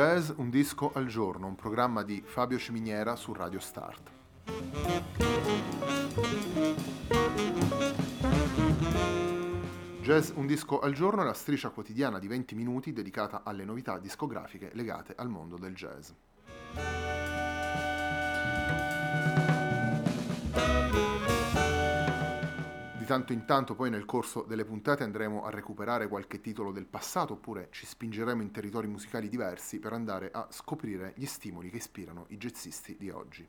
Jazz Un disco al giorno, un programma di Fabio Ciminiera su Radio Start. Jazz Un disco al giorno è la striscia quotidiana di 20 minuti dedicata alle novità discografiche legate al mondo del jazz. Tanto in tanto poi nel corso delle puntate andremo a recuperare qualche titolo del passato oppure ci spingeremo in territori musicali diversi per andare a scoprire gli stimoli che ispirano i jazzisti di oggi.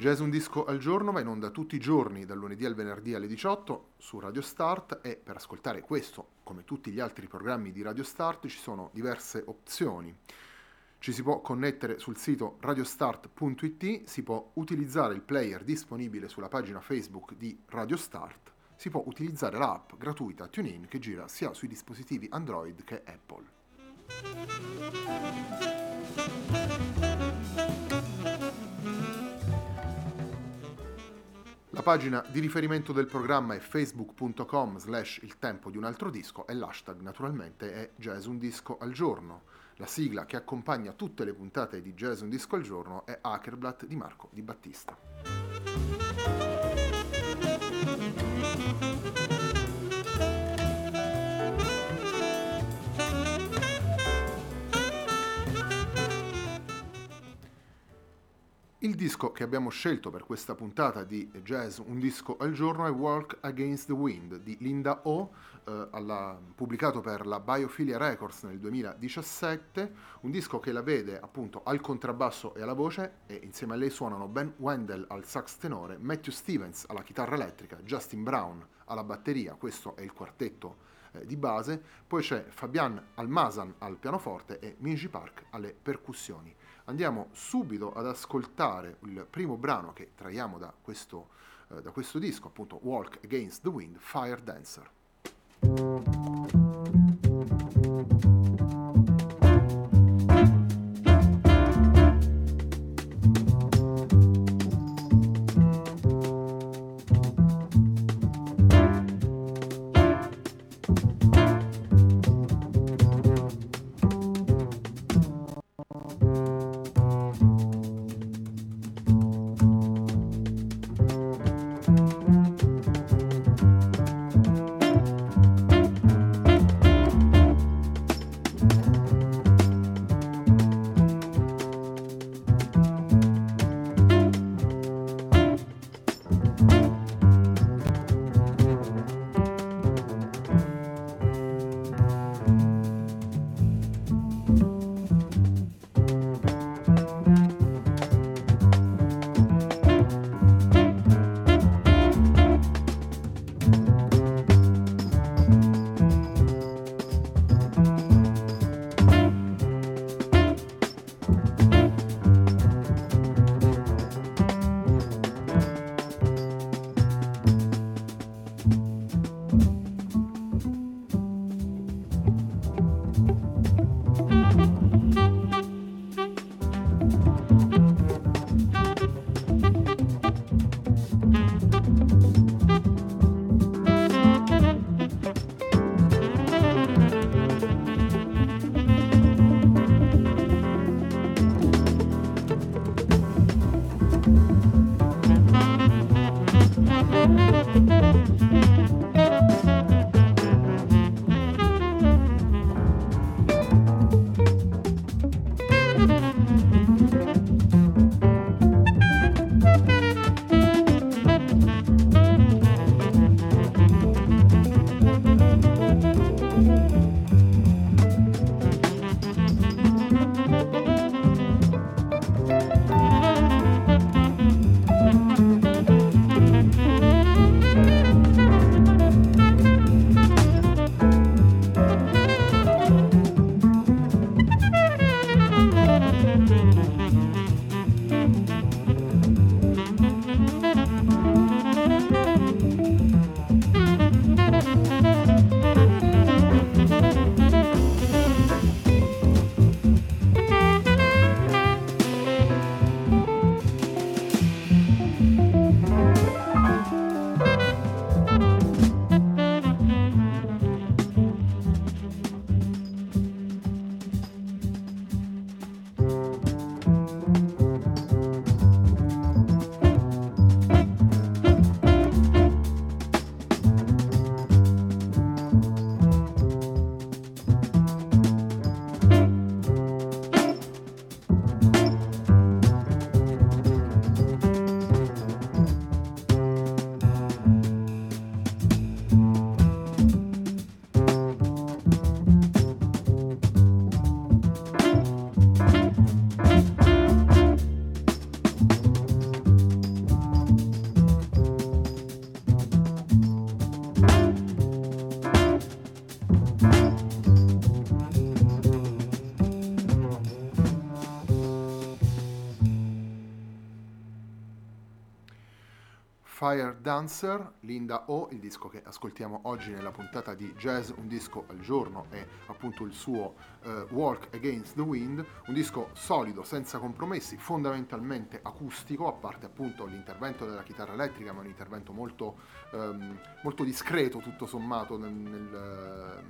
Jazz Un Disco al giorno va in onda tutti i giorni, dal lunedì al venerdì alle 18 su Radio Start e per ascoltare questo, come tutti gli altri programmi di Radio Start, ci sono diverse opzioni. Ci si può connettere sul sito radiostart.it, si può utilizzare il player disponibile sulla pagina Facebook di Radio Start, si può utilizzare l'app gratuita TuneIn che gira sia sui dispositivi Android che Apple. La pagina di riferimento del programma è facebook.com slash il tempo di un altro disco e l'hashtag naturalmente è jazz un disco al giorno. La sigla che accompagna tutte le puntate di Jazz un disco al giorno è Hackerblatt di Marco Di Battista. Disco che abbiamo scelto per questa puntata di Jazz Un disco al giorno è Walk Against the Wind di Linda O, eh, alla, pubblicato per la Biophilia Records nel 2017, un disco che la vede appunto al contrabbasso e alla voce e insieme a lei suonano Ben Wendell al sax tenore, Matthew Stevens alla chitarra elettrica, Justin Brown alla batteria, questo è il quartetto eh, di base, poi c'è Fabian Almasan al pianoforte e Minji Park alle percussioni andiamo subito ad ascoltare il primo brano che traiamo da questo, eh, da questo disco, appunto Walk Against the Wind, Fire Dancer. Fire Dancer, Linda O, il disco che ascoltiamo oggi nella puntata di Jazz Un disco al giorno è appunto il suo uh, Walk Against the Wind, un disco solido, senza compromessi, fondamentalmente acustico, a parte appunto l'intervento della chitarra elettrica, ma un intervento molto, um, molto discreto tutto sommato nel, nel,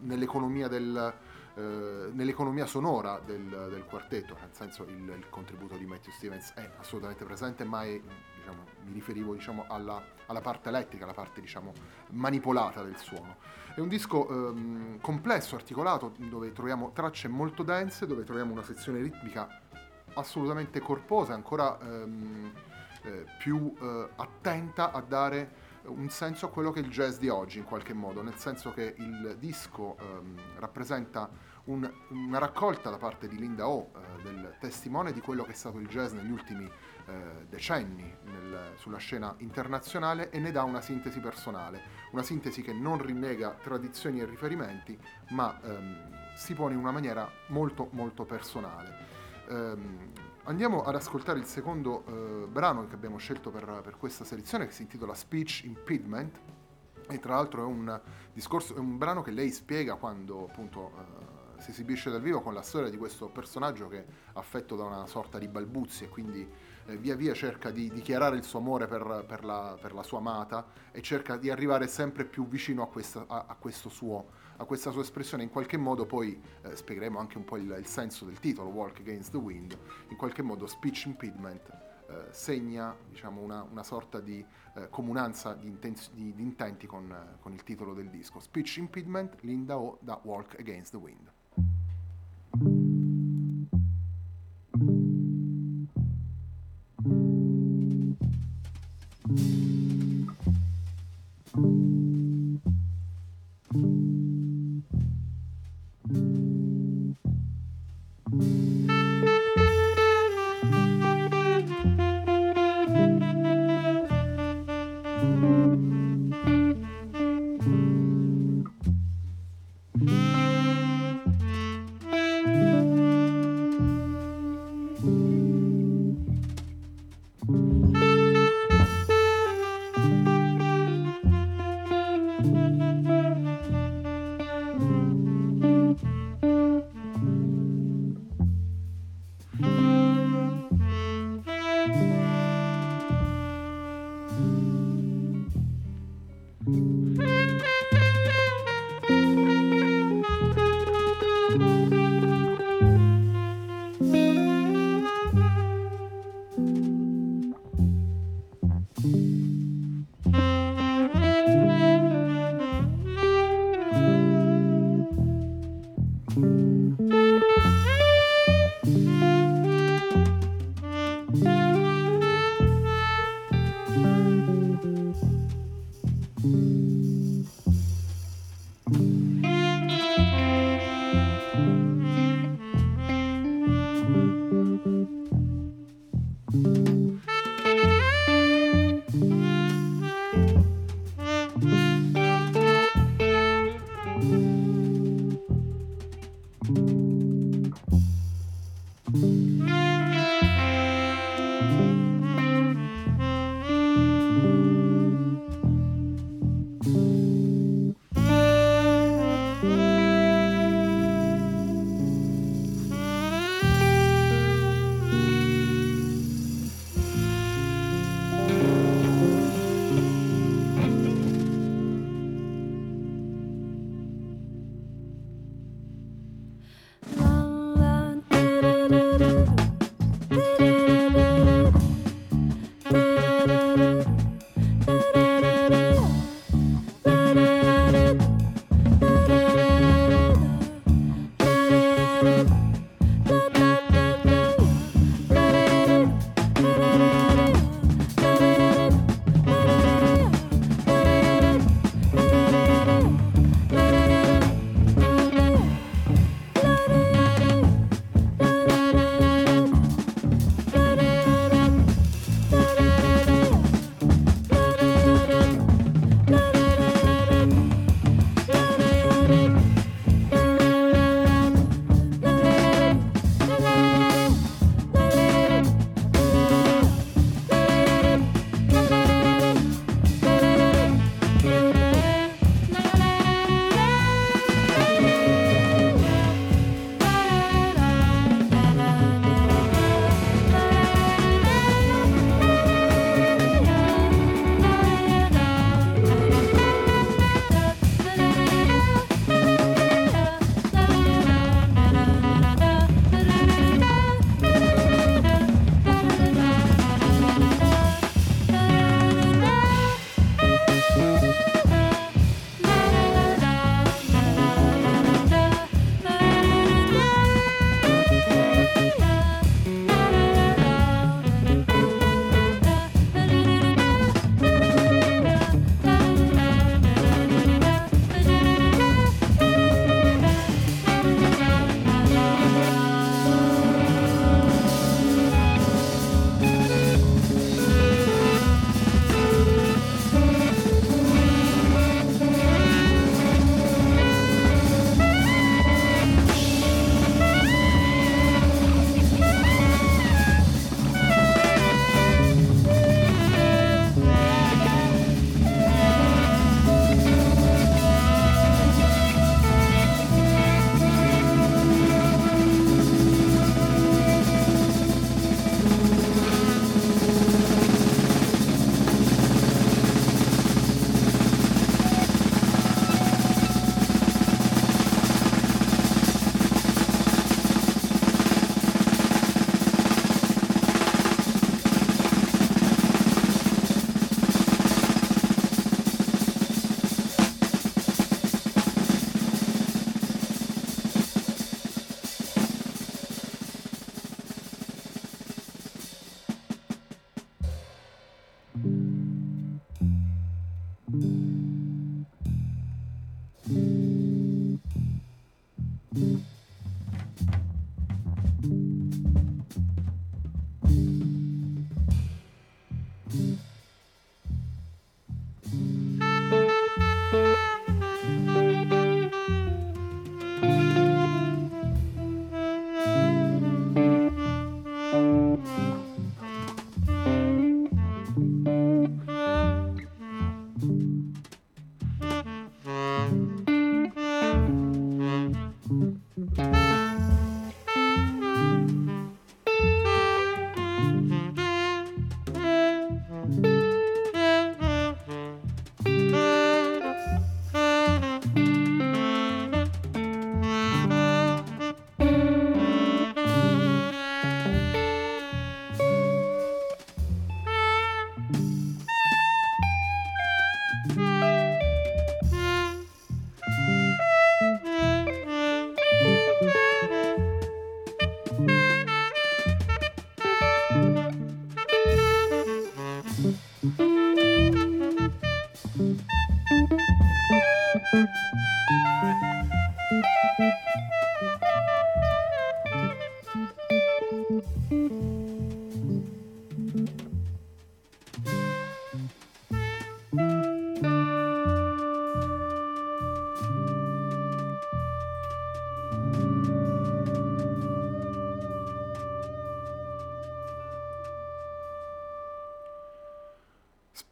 nell'economia del eh, nell'economia sonora del, del, quartetto, nel senso il, il, contributo di Matthew Stevens è assolutamente presente, ma è, diciamo, mi riferivo diciamo, alla, alla, parte elettrica, alla parte diciamo, manipolata del suono. È un disco ehm, complesso, articolato, dove troviamo tracce molto dense, dove troviamo una sezione ritmica assolutamente corposa, ancora ehm, eh, più eh, attenta a dare un senso a quello che è il jazz di oggi in qualche modo, nel senso che il disco ehm, rappresenta un, una raccolta da parte di Linda O eh, del testimone di quello che è stato il jazz negli ultimi eh, decenni nel, sulla scena internazionale e ne dà una sintesi personale, una sintesi che non rinnega tradizioni e riferimenti, ma ehm, si pone in una maniera molto molto personale. Um, andiamo ad ascoltare il secondo uh, brano che abbiamo scelto per, per, questa selezione che si intitola Speech Impediment. E tra l'altro è un, discorso, è un brano che lei spiega quando appunto uh, si esibisce dal vivo con la storia di questo personaggio che è affetto da una sorta di balbuzzi e quindi eh, via via cerca di dichiarare il suo amore per, per, la, per, la, sua amata e cerca di arrivare sempre più vicino a, questa, a, a, suo, a questa sua espressione. In qualche modo poi eh, spiegheremo anche un po' il, il, senso del titolo, Walk Against the Wind, in qualche modo speech impediment eh, segna diciamo, una, una, sorta di eh, comunanza di, intens- di, di intenti con, con, il titolo del disco. Speech impediment, Linda O da Walk Against the Wind.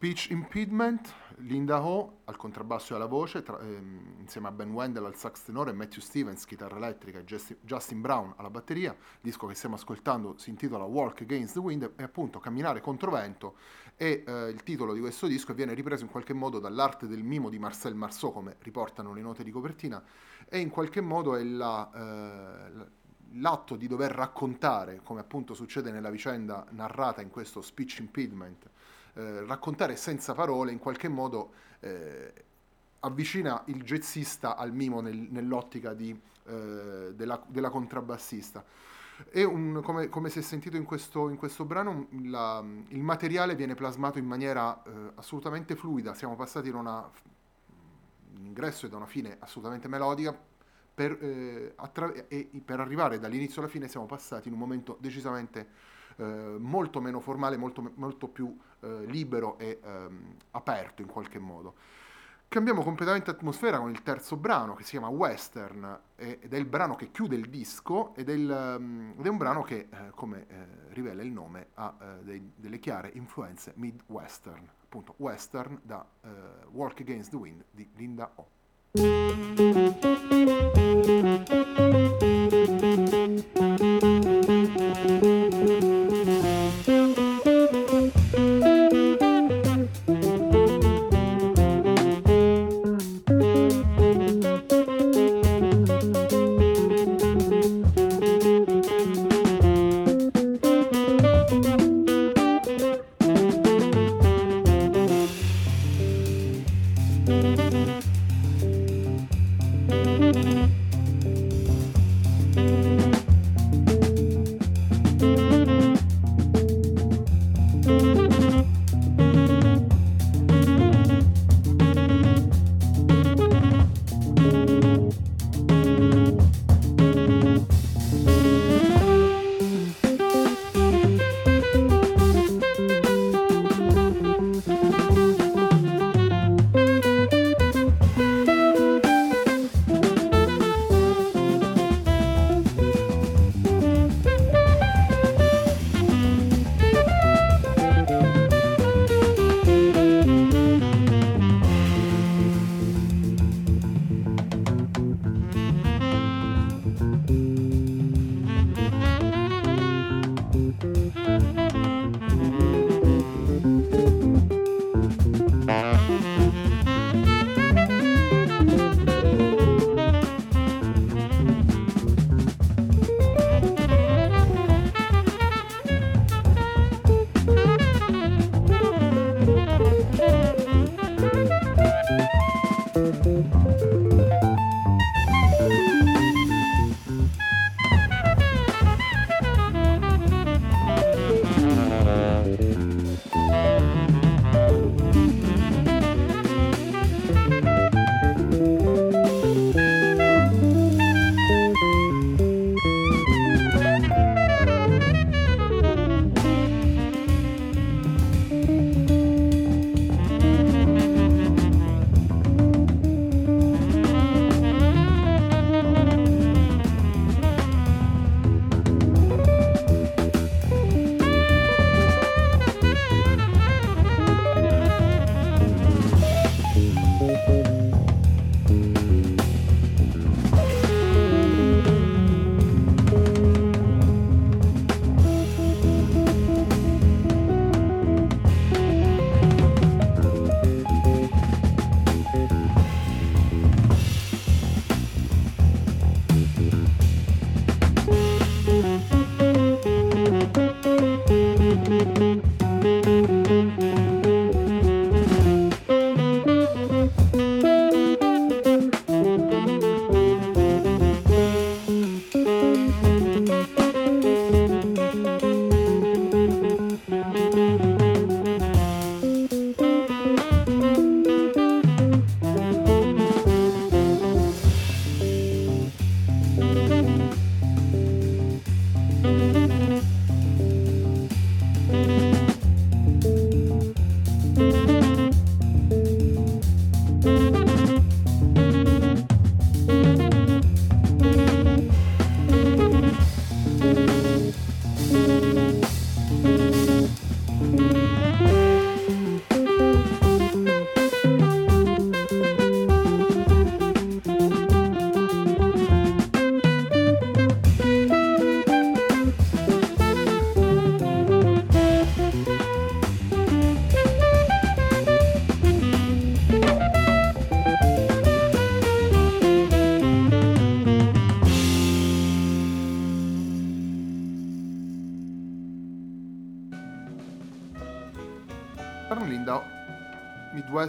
Speech Impediment, Linda Ho al contrabbasso e alla voce, tra, ehm, insieme a Ben Wendell al sax tenore Matthew Stevens, chitarra elettrica e Justin Brown alla batteria. Il disco che stiamo ascoltando si intitola Walk Against the Wind e appunto Camminare contro vento e eh, il titolo di questo disco viene ripreso in qualche modo dall'arte del mimo di Marcel Marceau, come riportano le note di copertina, e in qualche modo è la, eh, l'atto di dover raccontare, come appunto succede nella vicenda narrata in questo speech impediment, eh, raccontare senza parole in qualche modo eh, avvicina il jazzista al mimo nel, nell'ottica di, eh, della, della, contrabbassista. E un, come, come, si è sentito in questo, in questo brano, la, il materiale viene plasmato in maniera eh, assolutamente fluida, siamo passati da una, un ingresso e da una fine assolutamente melodica, per, eh, attra- e per arrivare dall'inizio alla fine siamo passati in un momento decisamente molto meno formale, molto, molto più eh, libero e ehm, aperto in qualche modo. Cambiamo completamente atmosfera con il terzo brano che si chiama Western ed è il brano che chiude il disco ed è, il, um, ed è un brano che, eh, come eh, rivela il nome, ha eh, delle chiare influenze mid-western, appunto western da uh, Walk Against the Wind di Linda O. thank you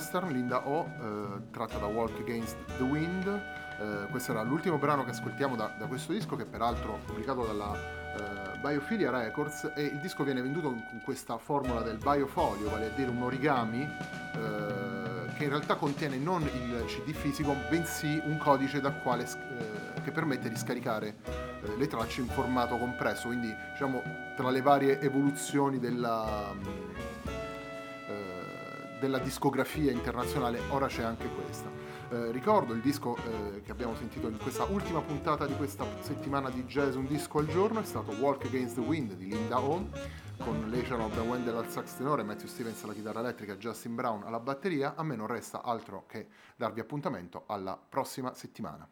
Midwestern, Linda O, eh, tratta da Walk Against the Wind. Eh, questo era l'ultimo brano che ascoltiamo da, da, questo disco, che peraltro pubblicato dalla eh, Biophilia Records, e il disco viene venduto con questa formula del biofolio, vale a dire un origami eh, che in realtà contiene non il CD fisico, bensì un codice quale, eh, che permette di scaricare eh, le tracce in formato compresso, quindi diciamo tra le varie evoluzioni della, della discografia internazionale ora c'è anche questa. Eh, ricordo il disco eh, che abbiamo sentito in questa ultima puntata di questa settimana di jazz Un disco al giorno è stato Walk Against the Wind di Linda Home con Leisure of the Wendell al sax tenore, Matthew Stevens alla chitarra elettrica, Justin Brown alla batteria. A me non resta altro che darvi appuntamento alla prossima settimana.